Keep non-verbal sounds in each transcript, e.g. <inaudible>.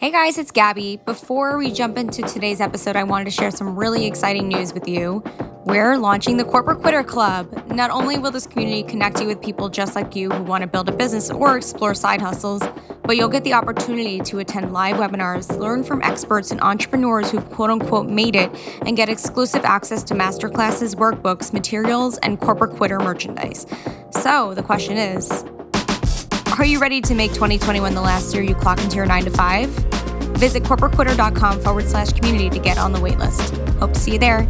Hey guys, it's Gabby. Before we jump into today's episode, I wanted to share some really exciting news with you. We're launching the Corporate Quitter Club. Not only will this community connect you with people just like you who want to build a business or explore side hustles, but you'll get the opportunity to attend live webinars, learn from experts and entrepreneurs who've quote unquote made it, and get exclusive access to masterclasses, workbooks, materials, and corporate quitter merchandise. So the question is, are you ready to make 2021 the last year you clock into your 9 to 5? Visit corporatequitter.com forward slash community to get on the waitlist. Hope to see you there.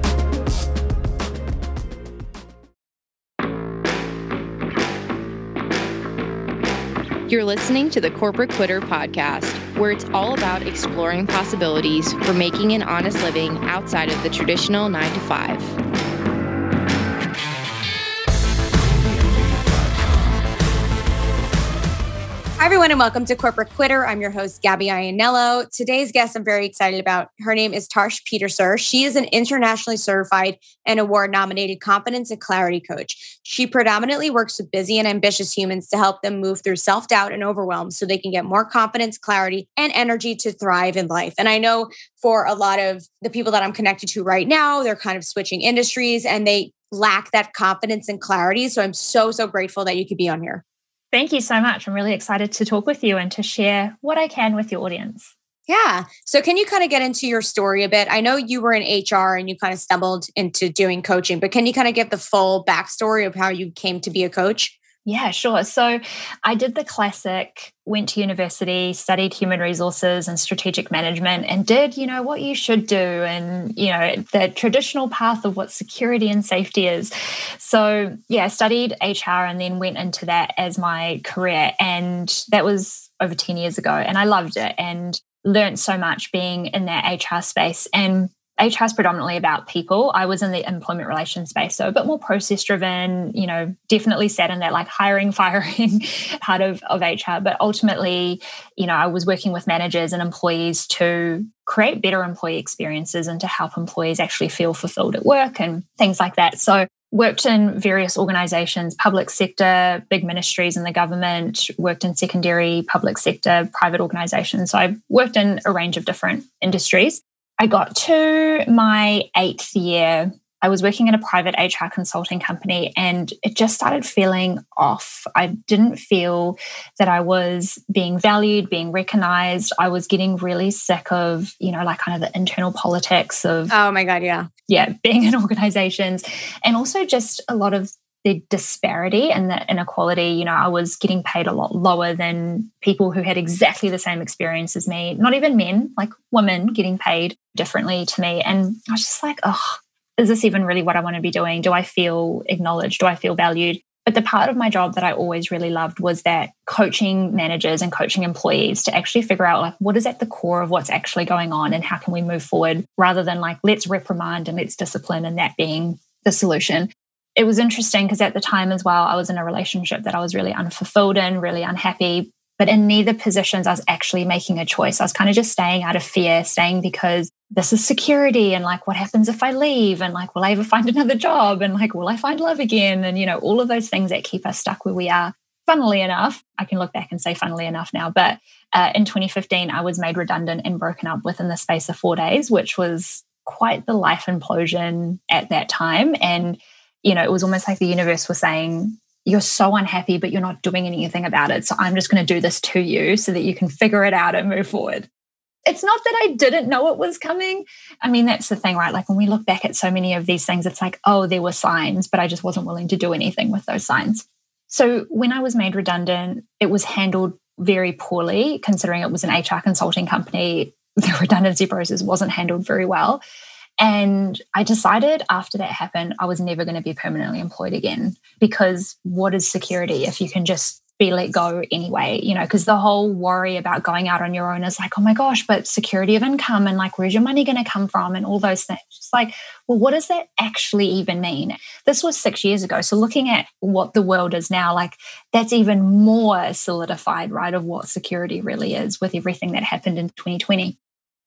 You're listening to the Corporate Quitter podcast, where it's all about exploring possibilities for making an honest living outside of the traditional 9 to 5. Hi, everyone, and welcome to Corporate Quitter. I'm your host, Gabby Iannello. Today's guest I'm very excited about. Her name is Tash Pieterse. She is an internationally certified and award nominated confidence and clarity coach. She predominantly works with busy and ambitious humans to help them move through self doubt and overwhelm so they can get more confidence, clarity, and energy to thrive in life. And I know for a lot of the people that I'm connected to right now, they're kind of switching industries and they lack that confidence and clarity. So I'm so, so grateful that you could be on here. Thank you so much. I'm really excited to talk with you and to share what I can with your audience. Yeah. So, can you kind of get into your story a bit? I know you were in HR and you kind of stumbled into doing coaching, but can you kind of give the full backstory of how you came to be a coach? Yeah, sure. So I did the classic, went to university, studied human resources and strategic management, and did, you know, what you should do and, you know, the traditional path of what security and safety is. So, yeah, I studied HR and then went into that as my career. And that was over 10 years ago. And I loved it and learned so much being in that HR space. And HR is predominantly about people. I was in the employment relations space, so a bit more process driven, you know, definitely sat in that like hiring, <laughs> firing part of, of HR. But ultimately, you know, I was working with managers and employees to create better employee experiences and to help employees actually feel fulfilled at work and things like that. So worked in various organizations, public sector, big ministries in the government, worked in secondary public sector, private organizations. So I worked in a range of different industries. I got to my eighth year. I was working in a private HR consulting company and it just started feeling off. I didn't feel that I was being valued, being recognized. I was getting really sick of, you know, like kind of the internal politics of. Oh my God, yeah. Yeah, being in <laughs> organizations and also just a lot of the disparity and the inequality. You know, I was getting paid a lot lower than people who had exactly the same experience as me, not even men, like women getting paid differently to me. And I was just like, oh, is this even really what I want to be doing? Do I feel acknowledged? Do I feel valued? But the part of my job that I always really loved was that coaching managers and coaching employees to actually figure out like what is at the core of what's actually going on and how can we move forward rather than like let's reprimand and let's discipline and that being the solution it was interesting because at the time as well, I was in a relationship that I was really unfulfilled in, really unhappy. But in neither positions, I was actually making a choice. I was kind of just staying out of fear, staying because this is security. And like, what happens if I leave? And like, will I ever find <laughs> another job? And like, will I find love again? And, you know, all of those things that keep us stuck where we are. Funnily enough, I can look back and say, funnily enough now, but uh, in 2015, I was made redundant and broken up within the space of four days, which was quite the life implosion at that time. And you know, it was almost like the universe was saying, you're so unhappy, but you're not doing anything about it. So I'm just going to do this to you so that you can figure it out and move forward. It's not that I didn't know it was coming. I mean, that's the thing, right? Like when we look back at so many of these things, it's like, oh, there were signs, but I just wasn't willing to do anything with those signs. So when I was made redundant, it was handled very poorly, considering it was an HR consulting company. The redundancy process wasn't handled very well. And I decided after that happened, I was never going to be permanently employed again because what is security if you can just be let go anyway, you know, because the whole worry about going out on your own is like, oh my gosh, but security of income and like, where's your money going to come from and all those things. It's like, well, what does that actually even mean? This was six years ago. So looking at what the world is now, like, that's even more solidified, right, of what security really is with everything that happened in 2020.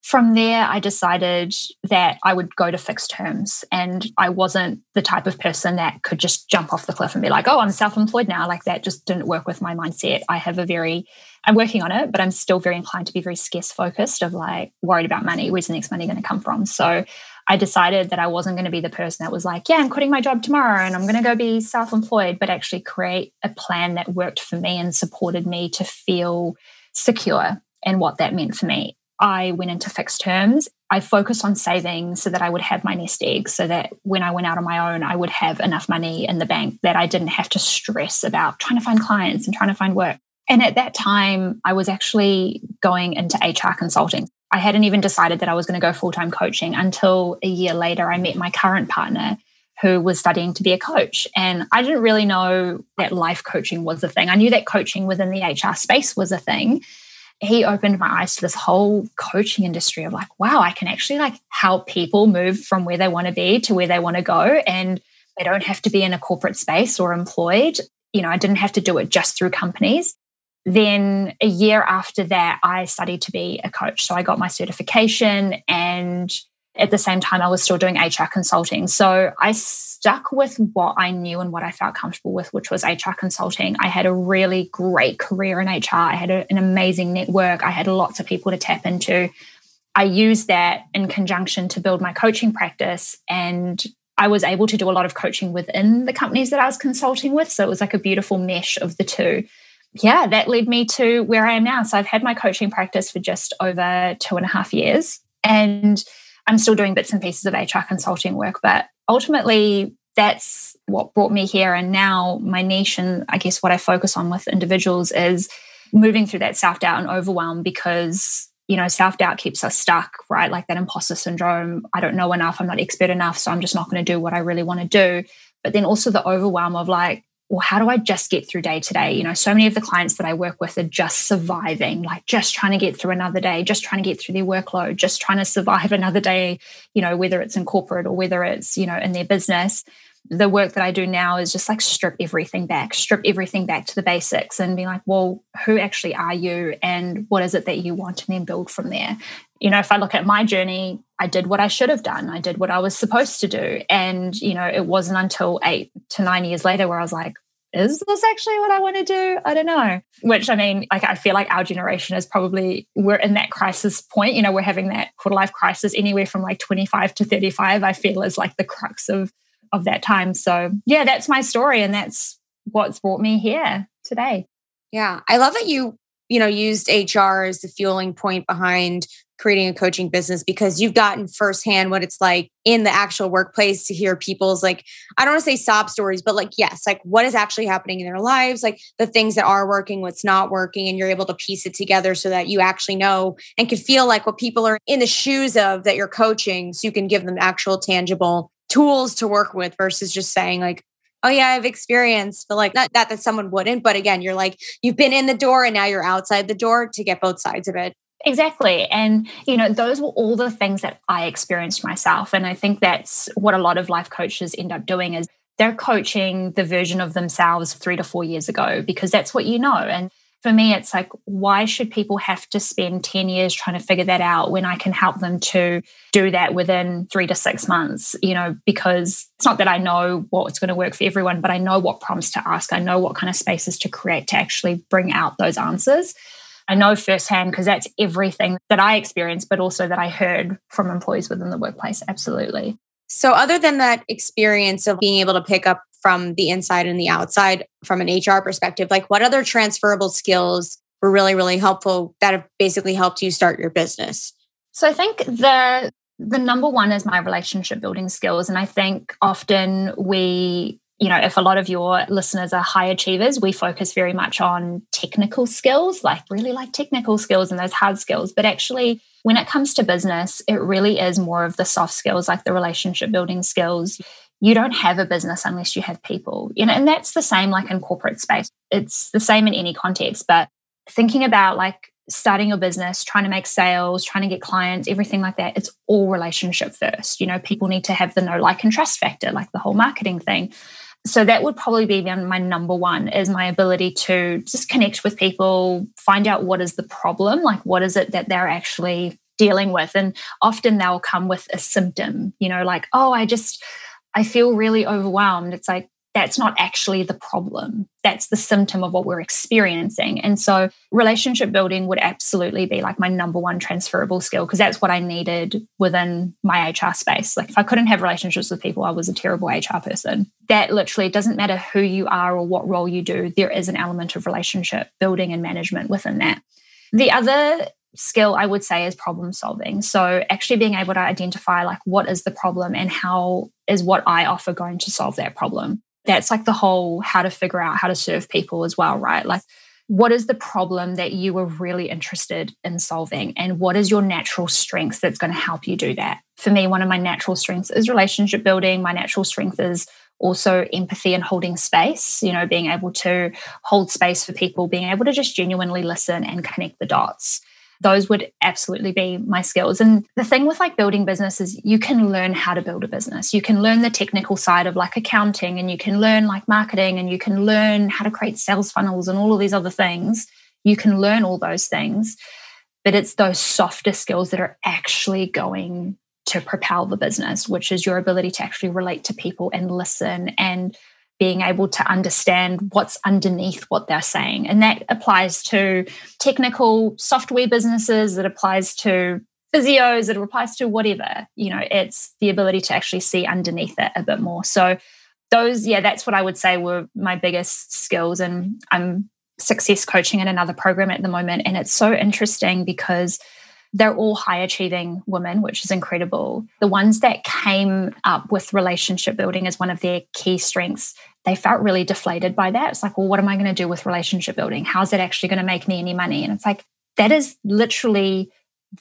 From there, I decided that I would go to fixed terms. And I wasn't the type of person that could just jump off the cliff and be like, oh, I'm self employed now. Like that just didn't work with my mindset. I have a very, I'm working on it, but I'm still very inclined to be very scarce focused of like worried about money. Where's the next money going to come from? So I decided that I wasn't going to be the person that was like, yeah, I'm quitting my job tomorrow and I'm going to go be self employed, but actually create a plan that worked for me and supported me to feel secure and what that meant for me. I went into fixed terms. I focused on saving so that I would have my nest egg, so that when I went out on my own, I would have enough money in the bank that I didn't have to stress about trying to find clients and trying to find work. And at that time, I was actually going into HR consulting. I hadn't even decided that I was going to go full time coaching until a year later, I met my current partner who was studying to be a coach. And I didn't really know that life coaching was a thing. I knew that coaching within the HR space was a thing he opened my eyes to this whole coaching industry of like, wow, I can actually like help people move from where they want to be to where they want to go. And they don't have to be in a corporate space or employed. You know, I didn't have to do it just through companies. Then a year after that, I studied to be a coach. So I got my certification and at the same time, I was still doing HR consulting. So I stuck with what I knew and what I felt comfortable with, which was HR consulting. I had a really great career in HR. I had a, an amazing network. I had lots of people to tap into. I used that in conjunction to build my coaching practice. And I was able to do a lot of coaching within the companies that I was consulting with. So it was like a beautiful mesh of the two. Yeah, that led me to where I am now. So I've had my coaching practice for just over two and a half years. And I'm still doing bits and pieces of HR consulting work, but ultimately, that's what brought me here. And now my niche and I guess what I focus on with individuals is moving through that self doubt and overwhelm because you know self doubt keeps us stuck right like that imposter syndrome i don't know enough i'm not expert enough so i'm just not going to do what i really want to do but then also the overwhelm of like well, how do I just get through day to day? You know, so many of the clients that I work with are just surviving, like just trying to get through another day, just trying to get through their workload, just trying to survive <laughs> another day, you know, whether it's in corporate or whether it's, you know, in their business. The work that I do now is just like strip everything back, strip everything back to the basics and be like, well, who actually are you and what is it that you want? And then build from there you know, if I look at my journey, I did what I should have done. I did what I was supposed to do. And, you know, it wasn't until eight to nine years later where I was like, is this actually what I want to do? I don't know. Which I mean, like I feel like our generation is probably we're in that crisis point. You know, we're having that quarter life crisis anywhere from like 25 to 35, I feel is like the crux of of that time. So yeah, that's my story. And that's what's brought me here today. Yeah. I love that you, you know, used HR as the fueling point behind creating a coaching business because you've gotten firsthand what it's like in the actual workplace to hear people's like i don't want to say sob stories but like yes like what is actually happening in their lives like the things that are working what's not working and you're able to piece it together so that you actually know and can feel like what people are in the shoes of that you're coaching so you can give them actual tangible tools to work with versus just saying like oh yeah i have experience but like not that that someone wouldn't but again you're like you've been in the door and now you're outside the door to get both sides of it Exactly. And, you know, those were all the things that I experienced myself. And I think that's what a lot of life coaches end up doing is they're coaching the version of themselves three to four years ago because that's what you know. And for me, it's like, why should people have to spend 10 years trying to figure that out when I can help them to do that within three to six months? You know, because it's not that I know what's going to work for everyone, but I know what prompts to ask. I know what kind of spaces to create to actually bring out those answers. I know firsthand because that's everything that I experienced, but also that I heard from employees within the workplace. Absolutely. So, other than that experience of being able to pick up from the inside and the outside from an HR perspective, like what other transferable skills were really, really helpful that have basically helped you start your business? So, I think the the number one is my relationship building skills. And I think often we you know, if a lot of your listeners are high achievers, we focus very much on technical skills, like really like technical skills and those hard skills. But actually, when it comes to business, it really is more of the soft skills, like the relationship building skills. You don't have a business unless you have people, you know, and that's the same like in corporate space. It's the same in any context, but thinking about like starting your business, trying to make sales, trying to get clients, everything like that, it's all relationship first. You know, people need to have the know, like, and trust factor, like the whole marketing thing so that would probably be my number one is my ability to just connect with people find out what is the problem like what is it that they're actually dealing with. And often they'll come with a symptom, you know, like, oh, I just, I feel really overwhelmed. It's like, that's not actually the problem. That's the symptom of what we're experiencing. And so, relationship building would absolutely be like my number one transferable skill because that's what I needed within my HR space. Like, if I couldn't have relationships with people, I was a terrible HR person. That literally doesn't matter who you are or what role you do, there is an element of relationship building and management within that. The other skill I would say is problem solving. So actually being able to identify like what is the problem and how is what I offer going to solve that problem that's like the whole how to figure out how to serve people as well, right? Like, what is the problem that you were really interested in solving? And what is your natural strength that's going to help you do that? For me, one of my natural strengths is relationship building. My natural strength is also empathy and holding space, you know, being able to hold space for people, being able to just genuinely listen and connect the dots those would absolutely be my skills. And the thing with like building business is you can learn how to build a business. You can learn the technical side of like accounting and you can learn like marketing and you can learn how to create sales funnels and all of these other things. You can learn all those things, but it's those softer skills that are actually going to propel the business, which is your ability to actually relate to people and listen and being able to understand what's underneath what they're saying. And that applies to technical software businesses, it applies to physios, it applies to whatever. You know, it's the ability to actually see underneath it a bit more. So, those, yeah, that's what I would say were my biggest skills. And I'm success coaching in another program at the moment. And it's so interesting because they're all high achieving women, which is incredible. The ones that came up with relationship building as one of their key strengths, they felt really deflated by that. It's like, well, what am I going to do with relationship building? How's it actually going to make me any money? And it's like, that is literally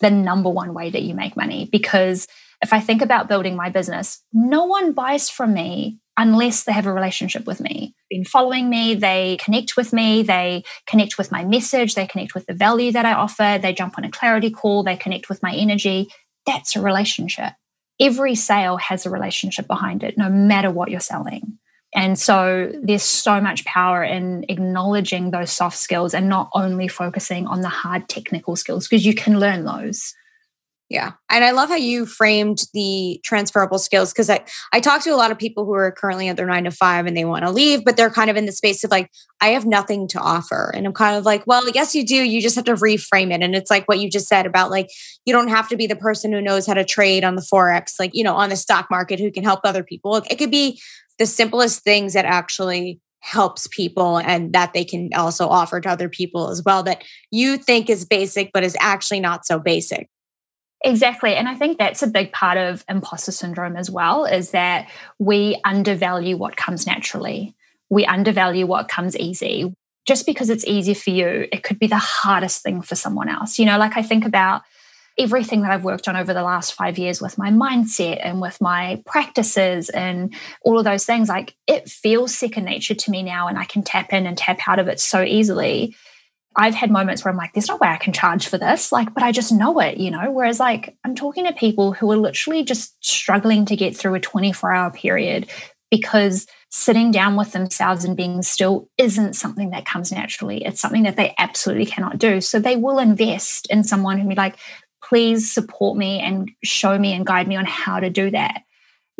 the number one way that you make money. Because if I think about building my business, no one buys from me unless they have a relationship with me. Been following me, they connect with me, they connect with my message, they connect with the value that I offer, they jump on a clarity call, they connect with my energy. That's a relationship. Every sale has a relationship behind it, no matter what you're selling. And so there's so much power in acknowledging those soft skills and not only focusing on the hard technical skills because you can learn those. Yeah. And I love how you framed the transferable skills because I, I talk to a lot of people who are currently at their nine to five and they want to leave, but they're kind of in the space of like, I have nothing to offer. And I'm kind of like, well, yes, you do. You just have to reframe it. And it's like what you just said about like, you don't have to be the person who knows how to trade on the Forex, like, you know, on the stock market who can help other people. It could be the simplest things that actually helps people and that they can also offer to other people as well that you think is basic but is actually not so basic Exactly. And I think that's a big part of imposter syndrome as well is that we undervalue what comes naturally. We undervalue what comes easy. Just because it's easy for you, it could be the hardest thing for someone else. You know, like I think about everything that I've worked on over the last five years with my mindset and with my practices and all of those things, like it feels second nature to me now, and I can tap in and tap out of it so easily. I've had moments where I'm like, there's no way I can charge for this, like, but I just know it, you know? Whereas, like, I'm talking to people who are literally just struggling to get through a 24 hour period because sitting down with themselves and being still isn't something that comes naturally. It's something that they absolutely cannot do. So they will invest in someone who be like, please support me and show me and guide me on how to do that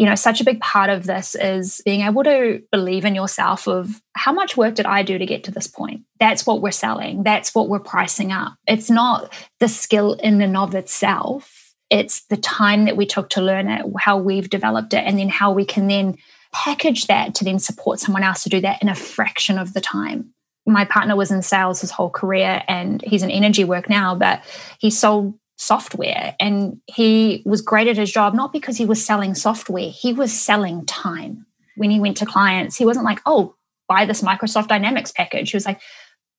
you know such a big part of this is being able to believe in yourself of how much work did i do to get to this point? That's what we're selling. That's what we're pricing up. It's not the skill in and of itself. It's the time that we took to learn it how we've developed it and then how we can then package that to then support someone else to do that in a fraction of the time. My partner was in sales his whole career and he's in energy work now but he sold software. And he was great at his job not because he was selling software he was selling time. When he went to clients he wasn't like oh buy this microsoft dynamics package. He was like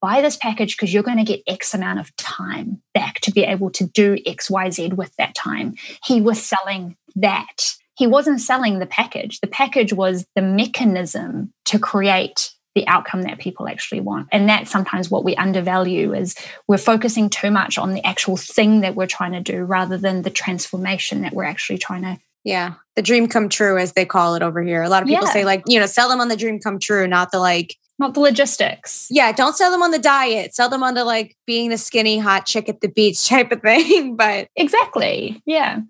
buy this package because you're going to get x amount of time back to be able to do xyz with that time. He was selling that. He wasn't selling the package. The package was the mechanism to create the outcome that people actually want. And that's sometimes what we undervalue is we're focusing too much on the actual thing that we're trying to do rather than the transformation that we're actually trying to yeah, the dream come true as they call it over here. A lot of people yeah. say like, you know, sell them on the dream come true, not the like not the logistics. Yeah, don't sell them on the diet. Sell them on the like being the skinny hot chick at the beach <laughs> type of thing. But exactly. Yeah.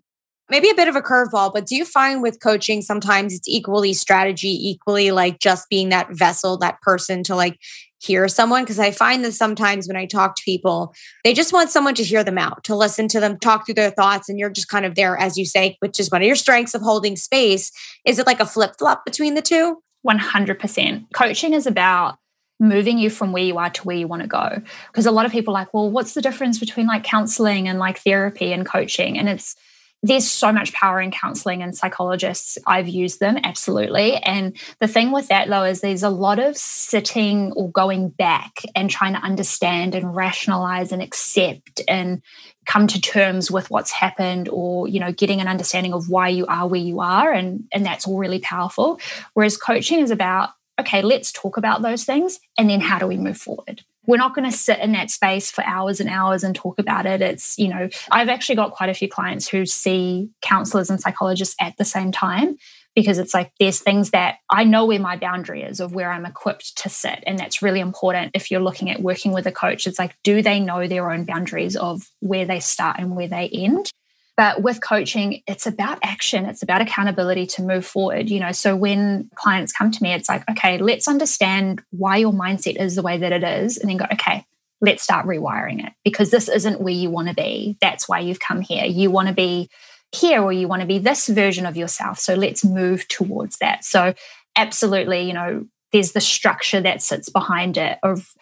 Maybe a bit of a curveball, but do you find with coaching sometimes it's equally strategy, equally like just being that vessel, that person to like hear someone because I find that sometimes when I talk to people, they just want someone to hear them out, to listen to them, talk through their thoughts, and you're just kind of there, as you say, which is one of your strengths of holding space. Is it like a flip flop between the two? 100%. Coaching is about moving you from where you are to where you want to go. Because a lot of people are like, well, what's the difference between like counseling and like therapy and coaching? And it's, there's so much power in counseling and psychologists. I've used them absolutely. And the thing with that though is there's a lot of sitting or going back and trying to understand and rationalize and accept and come to terms with what's happened or you know getting an understanding of why you are where you are and and that's all really powerful whereas coaching is about okay let's talk about those things and then how do we move forward we're not going to sit in that space for hours and hours and talk about it. It's, you know, I've actually got quite a few clients who see counselors and psychologists at the same time because it's like there's things that I know where my boundary is of where I'm equipped to sit. And that's really important if you're looking at working with a coach. It's like, do they know their own boundaries of where they start and where they end? But with coaching, it's about action, it's about accountability to move forward. You know, so when clients come to me, it's like, okay, let's understand why your mindset is the way that it is, and then go, okay, let's start rewiring it because this isn't where you want to be. That's why you've come here. You want to be here or you want to be this version of yourself. So let's move towards that. So, absolutely, you know, there's the structure that sits behind it of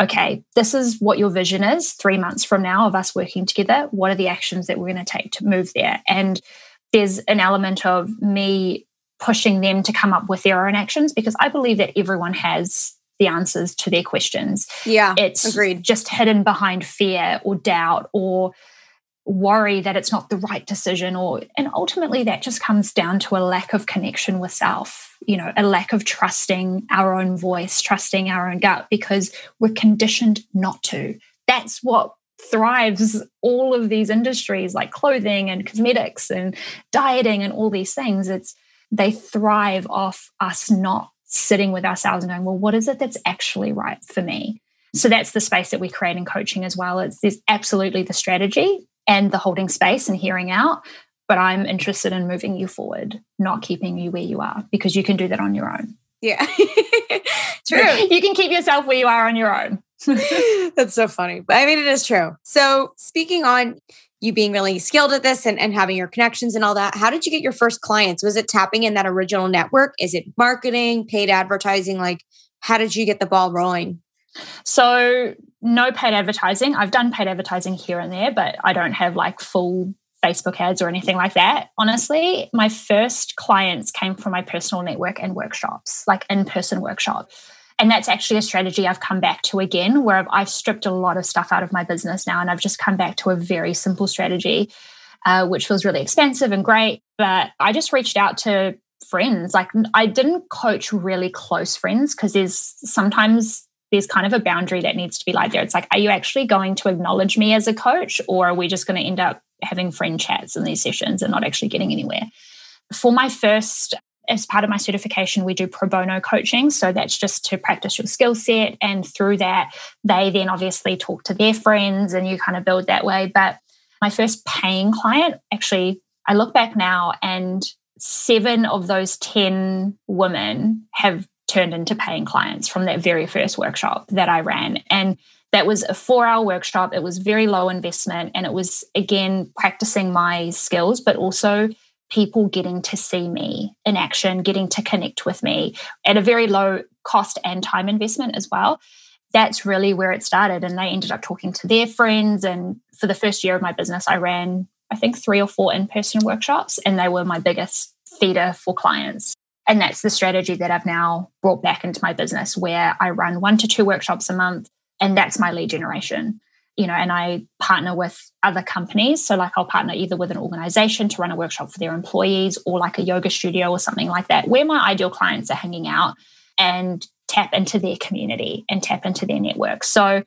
okay, this is what your vision is three months from now of us working together. What are the actions that we're going to take to move there? And there's an element of me pushing them to come up with their own actions because I believe that everyone has the answers to their questions. Yeah. It's agreed. just hidden behind fear or doubt or worry that it's not the right decision or and ultimately that just comes down to a lack of connection with self you know a lack of trusting our own voice trusting our own gut because we're conditioned not to. That's what thrives all of these industries like clothing and cosmetics and dieting and all these things. It's they thrive off us not sitting with ourselves and going well what is it that's actually right for me? So that's the space that we create in coaching as well. It's there's absolutely the strategy and the holding space and hearing out. But I'm interested in moving you forward, not keeping you where you are, because you can do that on your own. Yeah. <laughs> true. <laughs> You can keep yourself where you are on your own. <laughs> That's so funny. But I mean, it is true. So, speaking on you being really skilled at this and, and having your connections and all that, how did you get your first clients? Was it tapping in that original network? Is it marketing, paid advertising? Like, how did you get the ball rolling? So, no paid advertising. I've done paid advertising here and there, but I don't have like full Facebook ads or anything like that. Honestly, my first clients came from my personal network and workshops, like in person workshops. And that's actually a strategy I've come back to again, where I've, I've, stripped a lot of stuff out of my business now. And I've just come back to a very simple strategy, uh, which feels really expensive and great. But I just reached out to friends. Like I didn't coach really close friends because there's sometimes there's kind of a boundary that needs to be laid there. It's like, are you actually going to acknowledge me as a coach, or are we just going to end up having friend chats in these sessions and not actually getting anywhere? For my first, as part of my certification, we do pro bono coaching. So that's just to practice your skill set. And through that, they then obviously talk to their friends and you kind of build that way. But my first paying client, actually, I look back now and seven of those 10 women have turned into paying clients from that very first workshop that I ran. And that was a four hour workshop. It was very low investment. And it was, again, practicing my skills, but also people getting to see me in action, getting to connect with me at a very low cost and time investment as well. That's really where it started. And they ended up talking to their friends. And for the first year of my business, I ran, I think, three or four in person workshops, and they were my biggest feeder for clients. And that's the strategy that I've now brought back into my business where I run one to two workshops a month and that's my lead generation. You know, and I partner with other companies. So, like, I'll partner either with an organization to run a workshop for their employees or like a yoga studio or something like that, where my ideal clients are hanging out and tap into their community and tap into their network. So,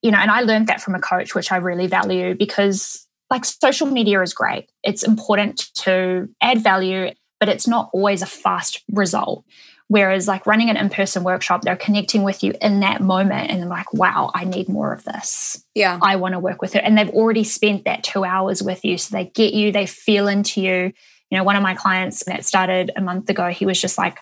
you know, and I learned that from a coach, which I really value because like social media is great. It's important to add value but it's not always a fast result. Whereas, like running an in person workshop, they're connecting with you in that moment and they're like, wow, I need more of this. Yeah. I want to work with her. And they've already spent that two hours with you. So they get you, they feel into you. You know, one of my clients that started a month ago, he was just like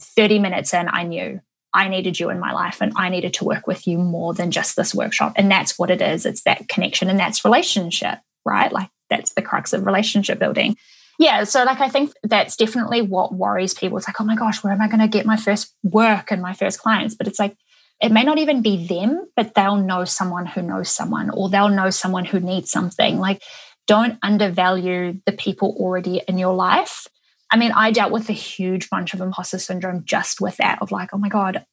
30 minutes in, I knew I needed you in my life and I needed to work with you more than just this workshop. And that's what it is. It's that connection and that's relationship, right? Like that's the crux of relationship building yeah so like i think that's definitely what worries people. It's like oh my gosh where am i going to get my first work and my first clients? But it's like it may not even be them but they'll know someone who knows someone or they'll know someone who needs something. Like don't undervalue the people already in your life. I mean i dealt with a huge bunch of imposter syndrome just with that of like oh my god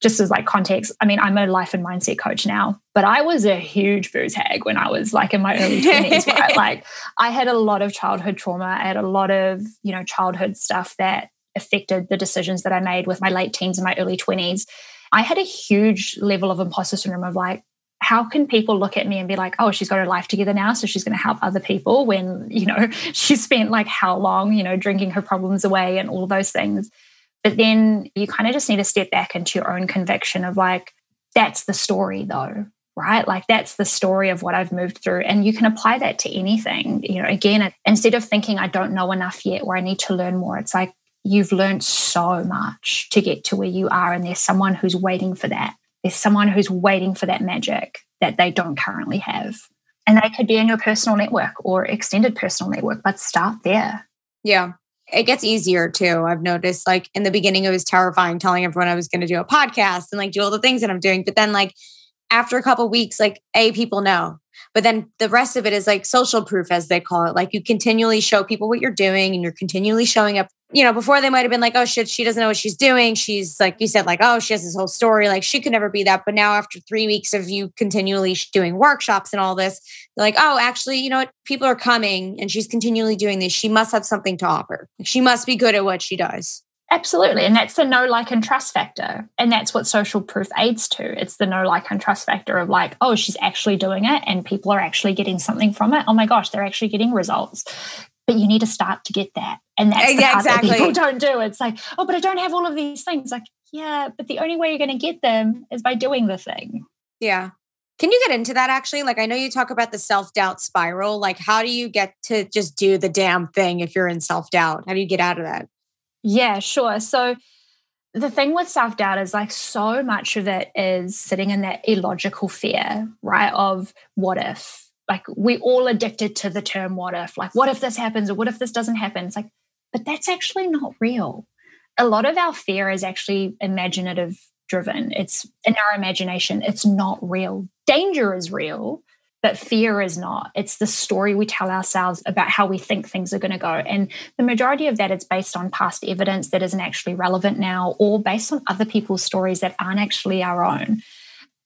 just as like context, I mean, I'm a life and mindset coach now, but I was a huge booze hag when I was like in my early 20s, <laughs> right? Like I had a lot of childhood trauma. I had a lot of, you know, childhood stuff that affected the decisions that I made with my late teens and my early 20s. I had a huge level of imposter syndrome of like, how can people look at me and be like, oh, she's got her life together now, so she's going to help other people when, you know, <laughs> she spent like how long, you know, drinking her problems away and all those things. But then you kind of just need to step back into your own conviction of like, that's the story though, right? Like that's the story of what I've moved through. And you can apply that to anything. You know, again, instead of thinking I don't know enough yet or I need to learn more, it's like you've learned so much to get to where you are. And there's someone who's waiting for that. There's someone who's waiting for that magic that they don't currently have. And they could be in your personal network or extended personal network, but start there. Yeah it gets easier too. I've noticed like in the beginning, it was terrifying telling everyone I was going to do a podcast and like do all the things that I'm doing. But then, like, after a couple weeks, like, A, people know. But then the rest of it is like social proof, as they call it. Like, you continually show people what you're doing and you're continually showing up you know, before they might have been like, oh shit, she doesn't know what she's doing. She's like you said, like, oh, she has this whole story. Like, she could never be that. But now, after three weeks of you continually doing workshops and all this, they're like, oh, actually, you know what? People are coming and she's continually doing this. She must have something to offer. She must be good at what she does. Absolutely. And that's the know like, and trust factor. And that's what social proof aids to. It's the know like, and trust factor of like, oh, she's actually doing it and people are actually getting something from it. Oh my gosh, they're actually getting results but you need to start to get that. And that's the yeah, part exactly. that people <laughs> don't do. It's like, oh, but I don't have all of these things. Like, yeah, but the only way you're going to get them is by doing the thing. Yeah. Can you get into that actually? Like, I know you talk about the self doubt spiral. Like, how do you get to just do the damn thing if you're in self doubt? How do you get out of that? Yeah, sure. So, the thing with self doubt is like so much of it is sitting in that illogical fear, right? Of what if, like we all addicted to the term what if like what if this happens or what if this doesn't happen? It's like but that's actually not real. A lot of our fear is actually imaginative driven. It's in our imagination it's not real. Danger is real but fear is not. It's the story we tell ourselves about how we think things are going to go. And the majority of that is based on past evidence that isn't actually relevant now or based on other people's stories that aren't actually our own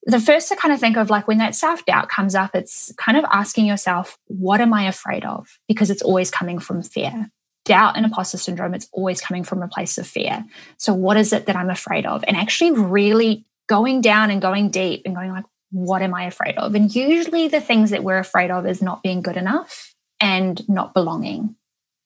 the first to kind of think of like when that self doubt comes up, it's kind of asking yourself, what am I afraid of? Because it's always coming from fear. Doubt and imposter syndrome, it's always coming from a place of fear. So, what is it that I'm afraid of? And actually, really going down and going deep and going like, what am I afraid of? And usually, the things that we're afraid of is not being good enough and not belonging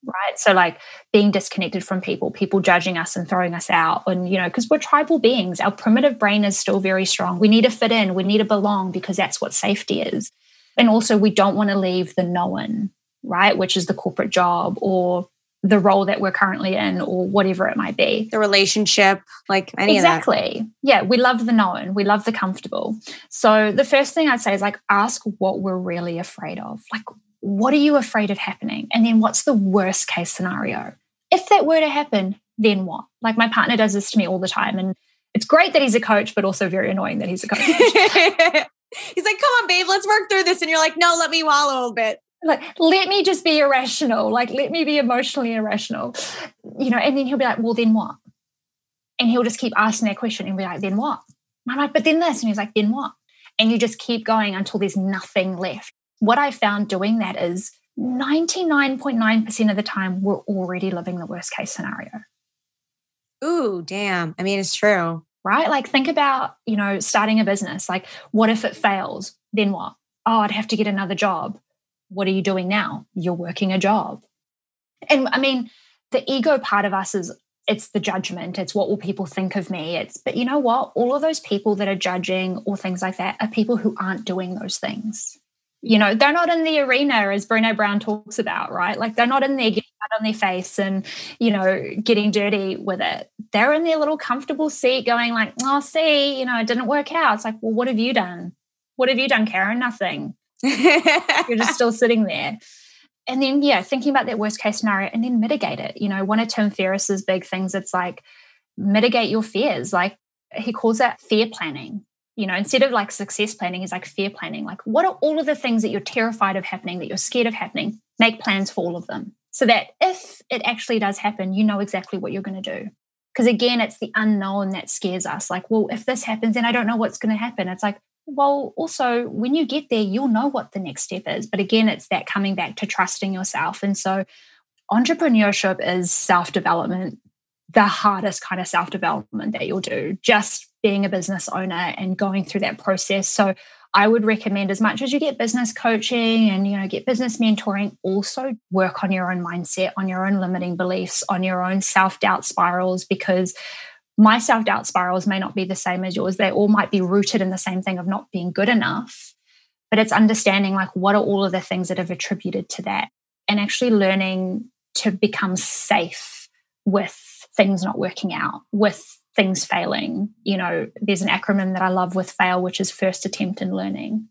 right? So, like being disconnected from people, people judging us and throwing us out. And, you know, because we're tribal beings, our primitive brain is still very strong. We need to fit in, we need to belong because that's what safety is. And also, we don't want to leave the known, right? Which is the corporate job or the role that we're currently in or whatever it might be. The relationship, like any exactly. Yeah, we love the known, we love the comfortable. So the first thing I'd say is like ask what we're really afraid of. Like what are you afraid of happening? And then what's the worst case scenario? If that were to happen, then what? Like my partner does this to me all the time. And it's great that he's a coach, but also very annoying that he's a coach. <laughs> he's like, come on, babe, let's work through this. And you're like, no, let me wallow a little bit. Like, let me just be irrational. Like, let me be emotionally irrational. You know, and then he'll be like, well, then what? And he'll just keep asking that question and be like, then what? I'm like, but then this. And he's like, then what? And you just keep going until there's nothing left what I found doing that is 99.9% of the time, we're already living the worst case scenario. Ooh, damn. I mean, it's true. Right? Like, think about, you know, starting a business. Like, what if it fails? Then what? Oh, I'd have to get another job. What are you doing now? You're working a job. And I mean, the ego part of us is it's the judgment it's what will people think of me it's but you know what all of those people that are judging or things like that are people who aren't doing those things you know they're not in the arena as Brené Brown talks about right? Like they're not in there getting mud on their face and you know getting dirty with it. They're in their little comfortable seat going like oh see you know it didn't work out. It's like well what have you done? What have you done karen? Nothing. <laughs> You're just still sitting there. And then yeah thinking about that worst case scenario and then mitigate it. You know one of tim ferriss's big things it's like mitigate your fears. Like he calls that fear planning you know instead of like success planning is like fear planning. Like what are all of the things that you're terrified of happening that you're scared of happening? Make plans for all of them so that if it actually does happen you know exactly what you're going to do. Because again it's the unknown that scares us. Like well if this happens then i don't know what's going to happen. It's like well, also, when you get there, you'll know what the next step is. But again, it's that coming back to trusting yourself. And so, entrepreneurship is self development, the hardest kind of self development that you'll do, just being a business owner and going through that process. So, I would recommend as much as you get business coaching and you know get business mentoring also work on your own mindset on your own limiting beliefs on your own self-doubt spirals because my self doubt spirals may not be the same as yours. They all might be rooted in the same thing of not being good enough. But it's understanding like what are all of the things that have attributed to that and actually learning to become safe with things not working out, with things failing. You know, there's an acronym that I love with FAIL, which is first attempt in learning.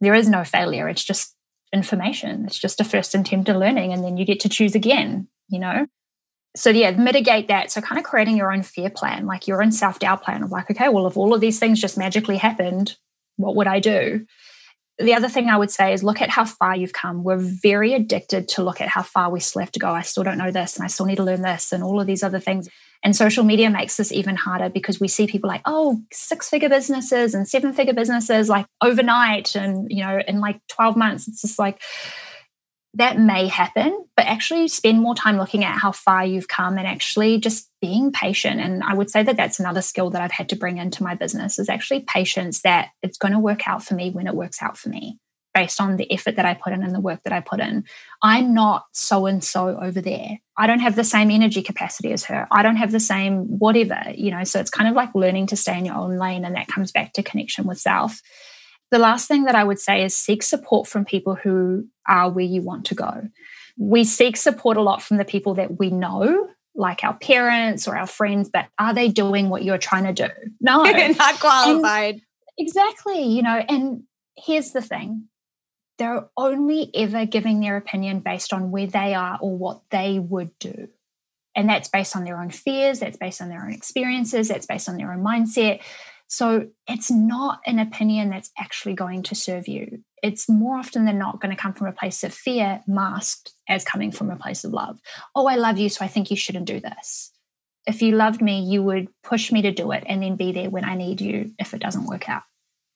There is no failure, it's just information. It's just a first attempt in learning, and then you get to choose again, you know? so yeah mitigate that so kind of creating your own fear plan like your own self-doubt plan of like okay well if all of these things just magically happened what would i do the other thing i would say is look at how far you've come we're very addicted to look at how far we still have to go i still don't know this and i still need to learn this and all of these other things and social media makes this even harder because we see people like oh six figure businesses and seven figure businesses like overnight and you know in like 12 months it's just like that may happen, but actually spend more time looking at how far you've come and actually just being patient. And I would say that that's another skill that I've had to bring into my business is actually patience that it's going to work out for me when it works out for me based on the effort that I put in and the work that I put in. I'm not so and so over there. I don't have the same energy capacity as her. I don't have the same whatever, you know. So it's kind of like learning to stay in your own lane. And that comes back to connection with self. The last thing that I would say is seek support from people who are where you want to go. We seek support a lot from the people that we know, like our parents or our friends, but are they doing what you're trying to do? <laughs> No, not qualified. And exactly. You know, and here's the thing they're only ever giving their opinion based on where they are or what they would do. And that's based on their own fears, that's based on their own experiences, that's based on their own mindset. So it's not an opinion that's actually going to serve you. It's more often than not going to come from a place of fear, masked as coming from a place of love. Oh, I love you, so I think you shouldn't do this. If you loved me, you would push me to do it and then be there when I need you if it doesn't work out.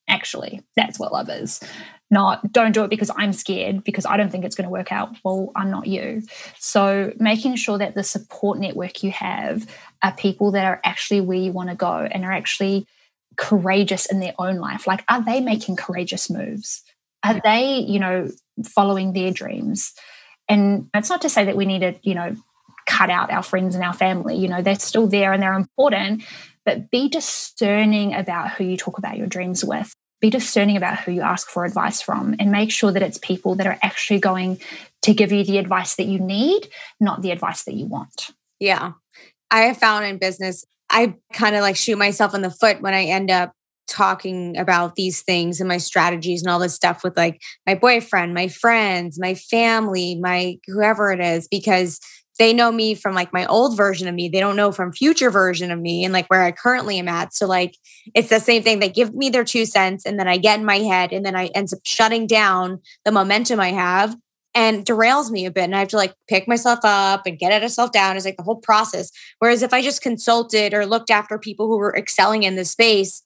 Actually, that's what love is. Not don't do it because I'm scared because I don't think it's going to work out. Well, I'm not you. So, making sure that the support network you have are people that are actually where you want to go and are actually courageous in their own life? Like, are they making courageous moves? Are they, you know, following their dreams? And it's not to say that we need to, you know, cut out our friends and our family. You know, they're still there and they're important, but be discerning about who you talk about your dreams with. Be discerning about who you ask for advice from and make sure that it's people that are actually going to give you the advice that you need, not the advice that you want. Yeah. I have found in business I kind of like shoot myself in the foot when I end up talking about these things and my strategies and all this stuff with like my boyfriend, my friends, my family, my whoever it is, because they know me from like my old version of me. They don't know from future version of me and like where I currently am at. So like it's the same thing. They give me their two cents and then I get in my head and then I end up shutting down the momentum I have and derails me a bit. And I have to like pick myself up and get myself down. It's like the whole process. Whereas if I just consulted or looked after people who were excelling in this space,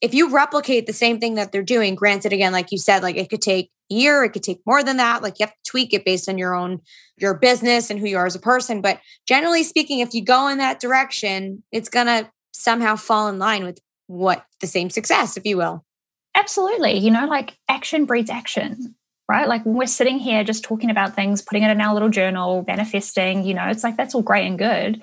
if you replicate the same thing that they're doing, granted, again, like you said, like it could take year, it could take more than that. Like you have to tweak it based on your own your business and who you are as a person. But generally speaking, if you go in that direction, it's gonna somehow fall in line with what the same success, if you will. Absolutely. You know, like action breeds action right? Like when we're sitting here just talking about things, putting it in our little journal, manifesting, you know, it's like that's all great and good.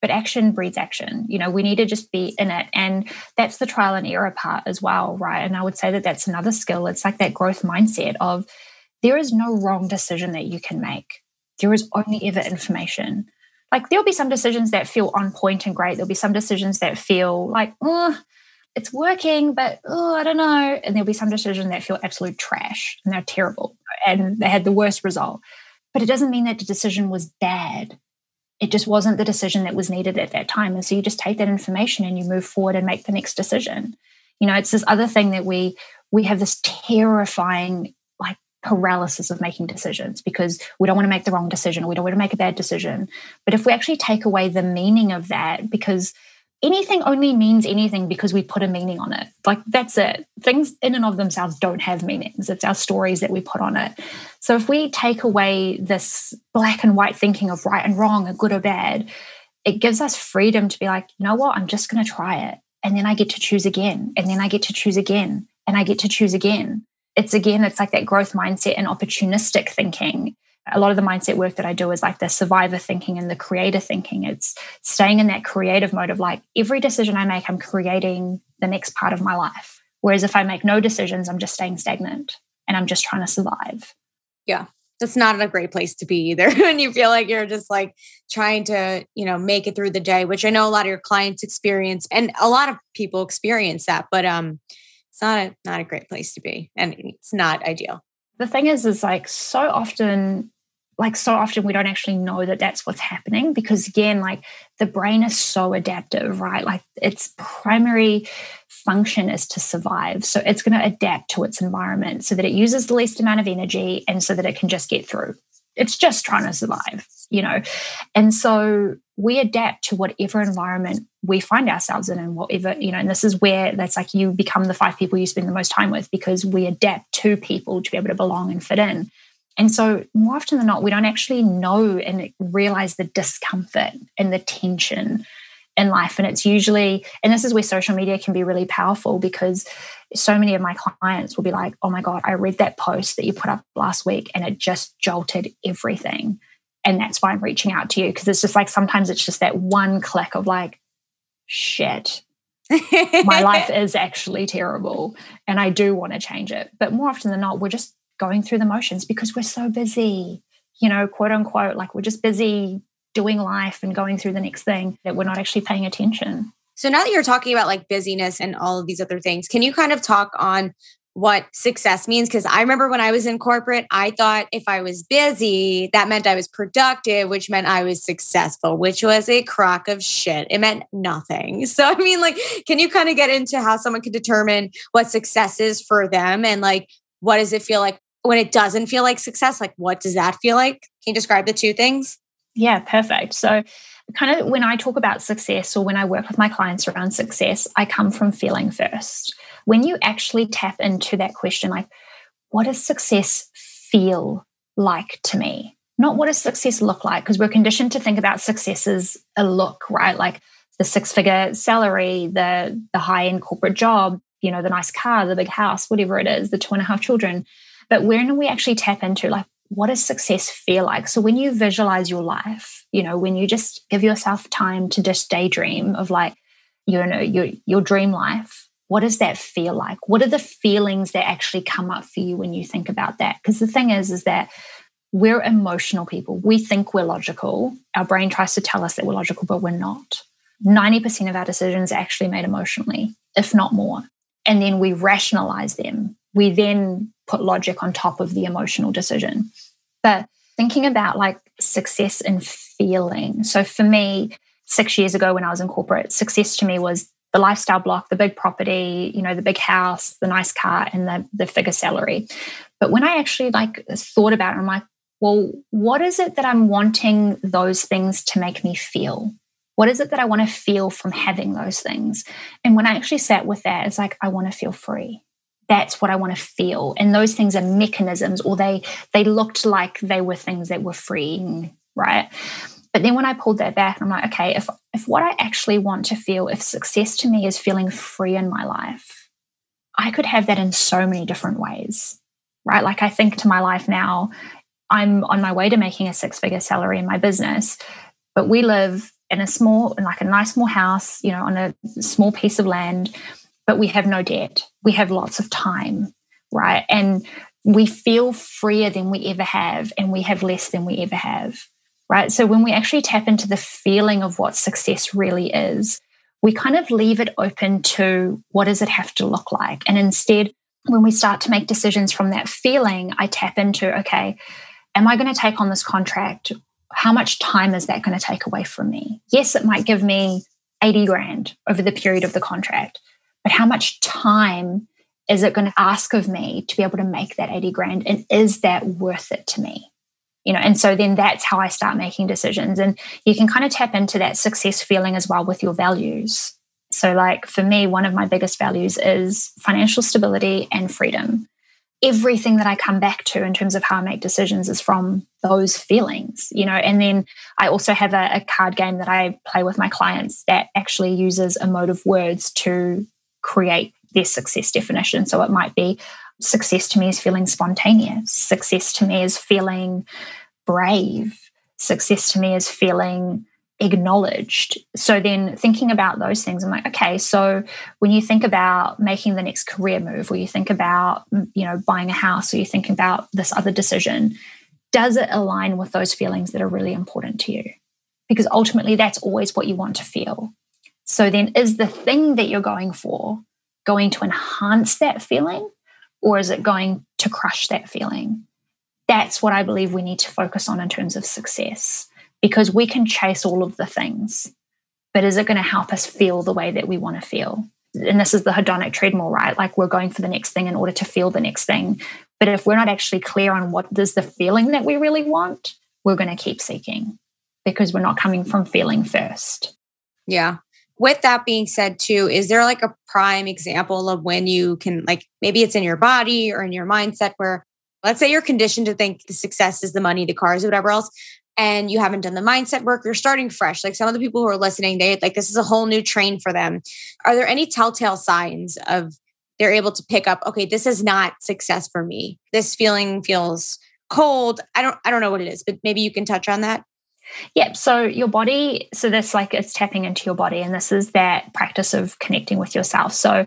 But action breeds action. You know, we need to just be in it. And that's the trial and error part as well, right? And I would say that that's another skill. It's like that growth mindset of there is no wrong decision that you can make, there is only ever information. Like there'll be some decisions that feel on point and great. There'll be some decisions that feel like, it's working, but oh, I don't know. And there'll be some decisions that feel absolute trash and they're terrible and they had the worst result. But it doesn't mean that the decision was bad it just wasn't the decision that was needed at that time. And so you just take that information and you move forward and make the next decision. You know, it's this other thing that we we have this terrifying like paralysis of making decisions because we don't want to make the wrong decision we don't want to make a bad decision. But if we actually take away the meaning of that, because anything only means anything because we put a meaning on it. Like that's it. Things in and of themselves don't have meanings. It's our stories that we put on it. So if we take away this black and white thinking of right and wrong, or good or bad, it gives us freedom to be like, you know what, I'm just going to try it. And then I get to choose again. And then I get to choose again. And I get to choose again. It's again, it's like that growth mindset and opportunistic thinking a lot of the mindset work that I do is like the survivor thinking and the creator thinking. It's staying in that creative mode of like every decision I make, I'm creating the next part of my life. Whereas if I make no decisions, I'm just staying stagnant and I'm just trying to survive. Yeah. That's not a great place to be either. <laughs> when you feel like you're just like trying to, you know, make it through the day, which I know a lot of your clients experience and a lot of people experience that, but um it's not a not a great place to be and it's not ideal. The thing is is like so often like so often we don't actually know that that's what's happening because again like the brain is so adaptive right? Like its primary function is to survive. So it's going to adapt to its environment so that it uses the least amount of energy and so that it can just get through. It's just trying to survive you know? And so we adapt to whatever environment we find ourselves in and whatever you know and this is where that's like you become the five people you spend the most time with because we adapt to people to be able to belong and fit in and so, more often than not, we don't actually know and realize the discomfort and the tension in life. And it's usually, and this is where social media can be really powerful because so many of my clients will be like, oh my God, I read that post that you put up last week and it just jolted everything. And that's why I'm reaching out to you because it's just like sometimes it's just that one click of like, shit, my life <laughs> is actually terrible and I do want to change it. But more often than not, we're just going through the motions because we're so busy, you know, quote unquote, like we're just busy doing life and going through the next thing that we're not actually paying attention. So now that you're talking about like busyness and all of these other things, can you kind of talk on what success means? Because I remember when I was in corporate, I thought if I was busy, that meant I was productive, which meant I was successful, which was a crock of shit. It meant nothing. <laughs> So, I mean, like, can you kind of get into how someone can determine what success is for them and like what does it feel like when it doesn't feel like success, like what does that feel like? Can you describe the two things? Yeah, perfect. So, kind of when I talk about success or when I work with my clients around success, I come from feeling first. When you actually tap into that question, like, what does success feel like to me? Not what does success look like? Because we're conditioned to think about success as a look, right? Like the six figure salary, the, the high end corporate job, you know, the nice car, the big house, whatever it is, the two and a half children. But when we actually tap into like, what does success feel like? So when you visualize your life, you know, when you just give yourself time to just daydream of like, you know, your your dream life, what does that feel like? What are the feelings that actually come up for you when you think about that? Because the thing is, is that we're emotional people. We think we're logical. Our brain tries to tell us that we're logical, but we're not. 90% of our decisions are actually made emotionally, if not more. And then we rationalize them. We then put logic on top of the emotional decision. But thinking about like success and feeling. So for me, six years ago when I was in corporate, success to me was the lifestyle block, the big property, you know, the big house, the nice car, and the the figure salary. But when I actually like thought about it, I'm like, well, what is it that I'm wanting those things to make me feel? What is it that I want to feel from having those things? And when I actually sat with that, it's like I want to feel free that's what I want to feel. And those things are mechanisms, or they they looked like they were things that were freeing, right? But then when I pulled that back, I'm like, okay, if if what I actually want to feel, if success to me is feeling free in my life, I could have that in so many different ways, right? Like I think to my life now, I'm on my way to making a six figure salary in my business, but we live in a small, like a nice small house, you know, on a small piece of land, but we have no debt. We have lots of time, right? And we feel freer than we ever have, and we have less than we ever have, right? So when we actually tap into the feeling of what success really is, we kind of leave it open to what does it have to look like? And instead, when we start to make decisions from that feeling, I tap into, okay, am I going to take on this contract? How much time is that going to take away from me? Yes, it might give me 80 grand over the period of the contract, but how much time is it going to ask of me to be able to make that 80 grand? And is that worth it to me? You know, and so then that's how I start making decisions. And you can kind of tap into that success feeling as well with your values. So, like for me, one of my biggest values is financial stability and freedom. Everything that I come back to in terms of how I make decisions is from those feelings, you know. And then I also have a, a card game that I play with my clients that actually uses emotive words to create their success definition. So it might be success to me is feeling spontaneous, success to me is feeling brave, success to me is feeling acknowledged. So then thinking about those things, I'm like, okay, so when you think about making the next career move, or you think about, you know, buying a house, or you think about this other decision, does it align with those feelings that are really important to you? Because ultimately, that's always what you want to feel. So then, is the thing that you're going for going to enhance that feeling, or is it going to crush that feeling? That's what I believe we need to focus on in terms of success because we can chase all of the things, but is it going to help us feel the way that we want to feel? And this is the hedonic treadmill, right? Like we're going for the next thing in order to feel the next thing. But if we're not actually clear on what is the feeling that we really want, we're going to keep seeking because we're not coming from feeling first. Yeah. With that being said, too, is there like a prime example of when you can, like, maybe it's in your body or in your mindset where, let's say you're conditioned to think the success is the money, the cars, or whatever else, and you haven't done the mindset work, you're starting fresh. Like some of the people who are listening, they like this is a whole new train for them. Are there any telltale signs of they're able to pick up, okay, this is not success for me. This feeling feels cold. I don't I don't know what it is, but maybe you can touch on that. Yeah. So your body, so this like it's tapping into your body, and this is that practice of connecting with yourself. So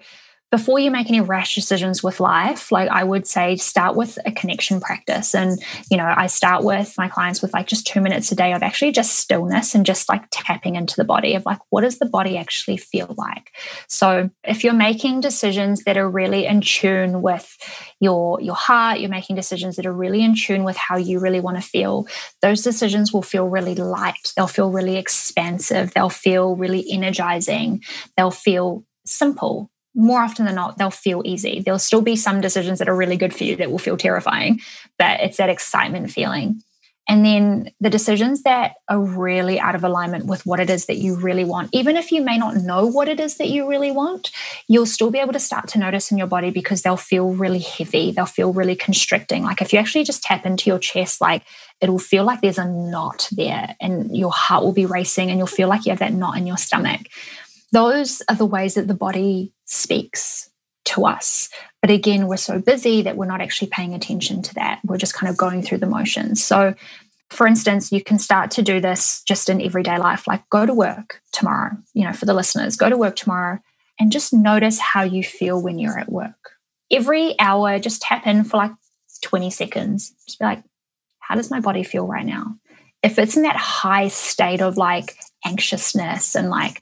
before you make any rash decisions with life, like I would say, start with a connection practice. And, you know, I start with my clients with like just two minutes a day of actually just stillness and just like tapping into the body of like, what does the body actually feel like? So if you're making decisions that are really in tune with your, your heart, you're making decisions that are really in tune with how you really want to feel, those decisions will feel really light. They'll feel really expansive. They'll feel really energizing. They'll feel simple more often than not, they'll feel easy. There'll still be some decisions that are really good for you that will feel terrifying, but it's that excitement feeling. And then the decisions that are really out of alignment with what it is that you really want, even if you may not know what it is that you really want, you'll still be able to start to notice in your body because they'll feel really heavy. They'll feel really constricting. Like if you actually just tap into your chest, like it'll feel like there's a knot there and your heart will be racing and you'll feel like you have that knot in your stomach those are the ways that the body speaks to us. But again, we're so busy that we're not actually paying attention to that. We're just kind of going through the motions. So, for instance, you can start to do this just in everyday life, like go to work tomorrow, you know, for the listeners, go to work tomorrow and just notice how you feel when you're at work. Every hour, just tap in for like 20 seconds. Just be like, how does my body feel right now? If it's in that high state of like anxiousness and like